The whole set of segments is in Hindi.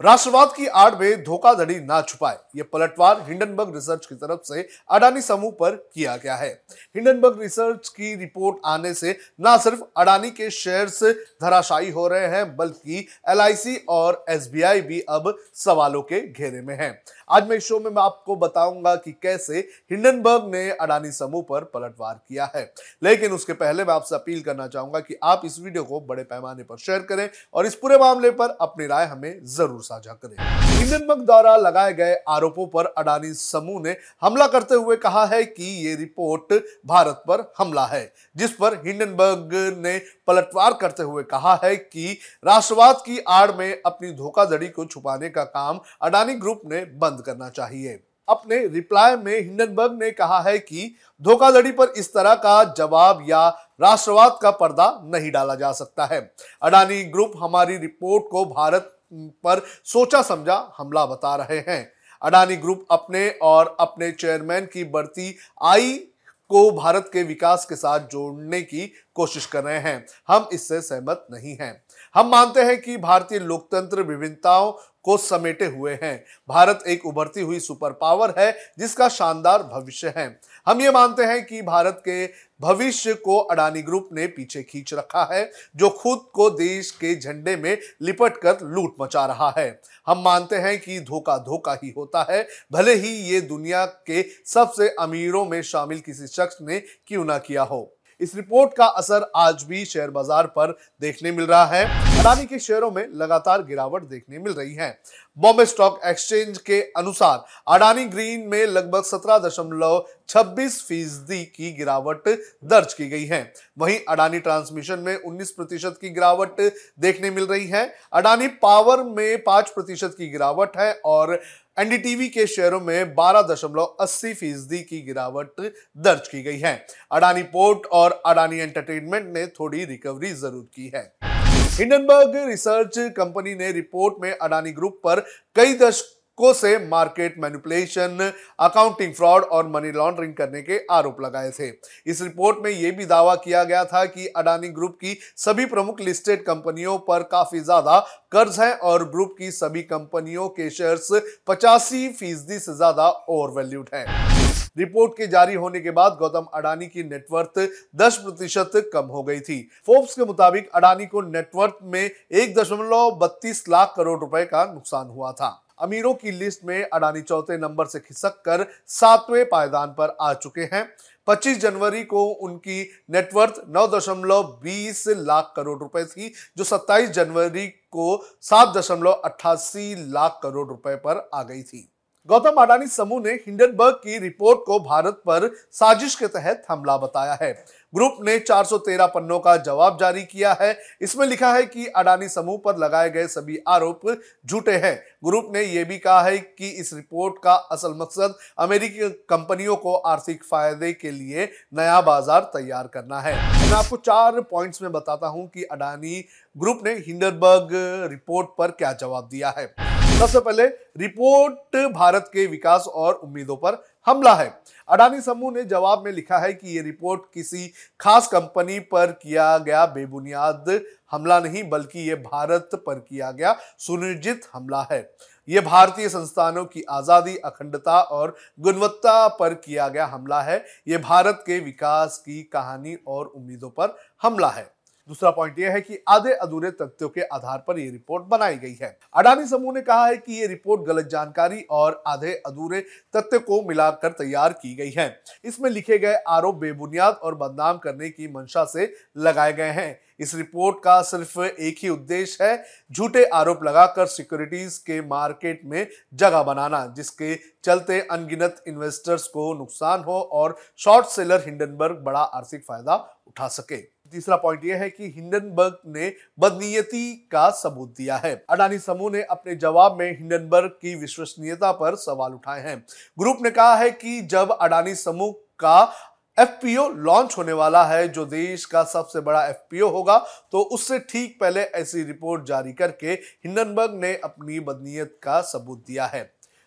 राष्ट्रवाद की आड़ में धोखाधड़ी ना छुपाए। ये पलटवार हिंडनबर्ग रिसर्च की तरफ़ से अडानी समूह पर किया गया है। हिंडनबर्ग रिसर्च की रिपोर्ट आने से ना सिर्फ़ अडानी के शेयर्स धराशायी हो रहे हैं, बल्कि एलआईसी और एसबीआई भी अब सवालों के घेरे में हैं। आज मैं इस शो में मैं आपको बताऊँगा कि कैसे हिंडनबर्ग ने अडानी समूह पर पलटवार किया है। लेकिन उसके पहले मैं आपसे अपील करना चाहूँगा कि आप इस वीडियो को बड़े पैमाने पर शेयर करें और इस पूरे मामले पर अपनी राय हमें ज़रूर साझा करें। हिंडनबर्ग द्वारा लगाए गए आरोपों पर अडानी समूह ने हमला करते हुए कहा है कि ये रिपोर्ट भारत पर हमला है, जिस पर हिंडनबर्ग ने पलटवार करते हुए कहा है कि राष्ट्रवाद की आड़ में अपनी धोखाधड़ी को छुपाने का काम अडानी ग्रुप ने बंद करना चाहिए। अपने रिप्लाई में हिंडनबर्ग ने कहा है कि धोखाधड़ी पर इस तरह का जवाब या राष्ट्रवाद का पर्दा नहीं डाला जा सकता है। अडानी ग्रुप हमारी रिपोर्ट को भारत पर सोचा समझा हमला बता रहे हैं। अडानी ग्रुप अपने और अपने चेयरमैन की बढ़ती आई को भारत के विकास के साथ जोड़ने की कोशिश कर रहे हैं। हम इससे सहमत नहीं हैं। हम मानते हैं कि भारतीय लोकतंत्र विभिन्नताओं को समेटे हुए हैं। भारत एक उभरती हुई सुपर पावर है, जिसका शानदार भविष्य है। हम ये मानते हैं कि भारत के भविष्य को अडानी ग्रुप ने पीछे खींच रखा है, जो खुद को देश के झंडे में लिपट कर लूट मचा रहा है। हम मानते हैं कि धोखा धोखा ही होता है, भले ही ये दुनिया के सबसे अमीरों में शामिल किसी शख्स ने क्यों ना किया हो। इस रिपोर्ट का असर आज भी शेयर बाज़ार पर देखने मिल रहा है। अडानी के शेयरों में लगातार गिरावट देखने मिल रही है। बॉम्बे स्टॉक एक्सचेंज के अनुसार, अडानी ग्रीन में लगभग सत्रह दशमलव छब्बीस फ़ीसदी की गिरावट दर्ज की गई है। वहीं अडानी ट्रांसमिशन में 19 प्रतिशत की गिरावट देखने मिल रही है। अडानी पावर में 5 प्रतिशत की गिरावट है और एनडीटीवी के शेयरों में बारह दशमलव अस्सी फ़ीसदी की गिरावट दर्ज की गई है। अडानी पोर्ट और अडानी एंटरटेनमेंट ने थोड़ी रिकवरी ज़रूर की है। हिंडनबर्ग रिसर्च कंपनी ने रिपोर्ट में अडानी ग्रुप पर कई दशकों से मार्केट मैनिपुलेशन, अकाउंटिंग फ्रॉड और मनी लॉन्ड्रिंग करने के आरोप लगाए थे। इस रिपोर्ट में यह भी दावा किया गया था कि अडानी ग्रुप की सभी प्रमुख लिस्टेड कंपनियों पर काफ़ी ज़्यादा कर्ज है और ग्रुप की सभी कंपनियों के शेयर्स पचासी फ़ीसदी से ज़्यादा ओवर वैल्यूड है। रिपोर्ट के जारी होने के बाद गौतम अडानी की नेटवर्थ 10 प्रतिशत कम हो गई थी। फोर्ब्स के मुताबिक अडानी को नेटवर्थ में एक दशमलव बत्तीस लाख करोड़ रुपए का नुकसान हुआ था। अमीरों की लिस्ट में अडानी चौथे नंबर से खिसक कर सातवें पायदान पर आ चुके हैं। 25 जनवरी को उनकी नेटवर्थ नौ दशमलव बीस लाख करोड़ रुपए थी, जो 27 जनवरी को सात दशमलव अट्ठासी लाख करोड़ रुपए पर आ गई थी। गौतम अडानी समूह ने हिंडनबर्ग की रिपोर्ट को भारत पर साजिश के तहत हमला बताया है। ग्रुप ने 413 पन्नों का जवाब जारी किया है। इसमें लिखा है कि अडानी समूह पर लगाए गए सभी आरोप झूठे हैं। ग्रुप ने यह भी कहा है कि इस रिपोर्ट का असल मकसद अमेरिकी कंपनियों को आर्थिक फ़ायदे के लिए नया बाज़ार तैयार करना है। मैं आपको चार पॉइंट्स में बताता हूँ कि अडानी ग्रुप ने हिंडनबर्ग रिपोर्ट पर क्या जवाब दिया है। सबसे पहले, रिपोर्ट भारत के विकास और उम्मीदों पर हमला है। अडानी समूह ने जवाब में लिखा है कि ये रिपोर्ट किसी खास कंपनी पर किया गया बेबुनियाद हमला नहीं, बल्कि ये भारत पर किया गया सुनियोजित हमला है। ये भारतीय संस्थानों की आज़ादी, अखंडता और गुणवत्ता पर किया गया हमला है। ये भारत के विकास की कहानी और उम्मीदों पर हमला है। दूसरा पॉइंट यह है कि आधे अधूरे तथ्यों के आधार पर यह रिपोर्ट बनाई गई है। अडानी समूह ने कहा है कि ये रिपोर्ट गलत जानकारी और आधे अधूरे तथ्य को मिलाकर तैयार की गई है। इसमें लिखे गए आरोप बेबुनियाद और बदनाम करने की मंशा से लगाए गए हैं। इस रिपोर्ट का सिर्फ़ एक ही उद्देश्य है, झूठे आरोप लगाकर सिक्योरिटीज के मार्केट में जगह बनाना, जिसके चलते अनगिनत इन्वेस्टर्स को नुकसान हो और शॉर्ट सेलर हिंडनबर्ग बड़ा आर्थिक फ़ायदा उठा सके। तीसरा पॉइंट यह है कि हिंडनबर्ग ने बदनीयति का सबूत दिया है। अडानी समूह ने अपने जवाब में हिंडनबर्ग की विश्वसनीयता पर सवाल उठाए हैं। ग्रुप ने कहा है कि जब अडानी समूह का एफपीओ लॉन्च होने वाला है, जो देश का सबसे बड़ा एफपीओ होगा। तो उससे ठीक पहले ऐसी रिपोर्ट जारी करके हिंडनबर्ग ने अपनी बदनीयत का सबूत दिया है।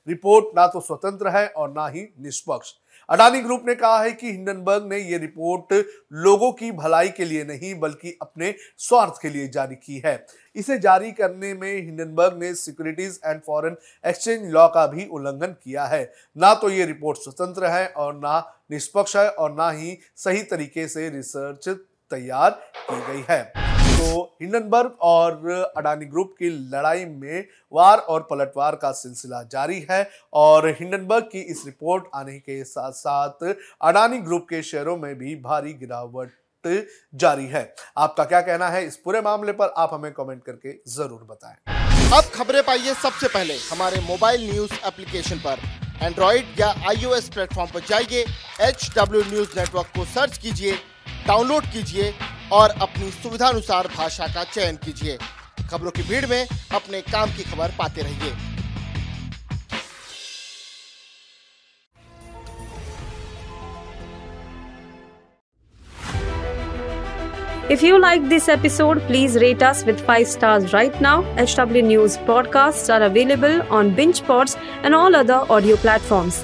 रिपोर्ट ना तो स्वतंत्र है और ना ही निष्पक्ष। अडानी ग्रुप ने कहा है कि हिंडनबर्ग ने यह रिपोर्ट लोगों की भलाई के लिए नहीं, बल्कि अपने स्वार्थ के लिए जारी की है। इसे जारी करने में हिंडनबर्ग ने securities and foreign exchange law का भी उल्लंघन किया है। ना तो ये रिपोर्ट स्वतंत्र है और ना निष्पक्ष है और ना ही सही तरीके से रिसर्च तैयार की गई है। तो हिंडनबर्ग और अडानी ग्रुप की लड़ाई में वार और पलटवार का सिलसिला जारी है और हिंडनबर्ग की इस रिपोर्ट आने के साथ साथ अडानी ग्रुप के शेयरों में भी भारी गिरावट जारी है। आपका क्या कहना है? इस पूरे मामले पर आप हमें कमेंट करके ज़रूर बताएँ। अब खबरें पाइए सबसे पहले। हमारे मोबाइल न्यूज़ एप्लीकेशन पर। एंड्रॉइड या आईओएस प्लेटफॉर्म पर जाइए एच डब्ल्यू न्यूज़ नेटवर्क को सर्च कीजिए, डाउनलोड कीजिए और अपनी सुविधानुसार भाषा का चयन कीजिए खबरों की भीड़ में अपने काम की खबर पाते रहिए If you like this episode, please rate us with 5 stars right now. HW News podcasts are available on BingePods and all other audio platforms.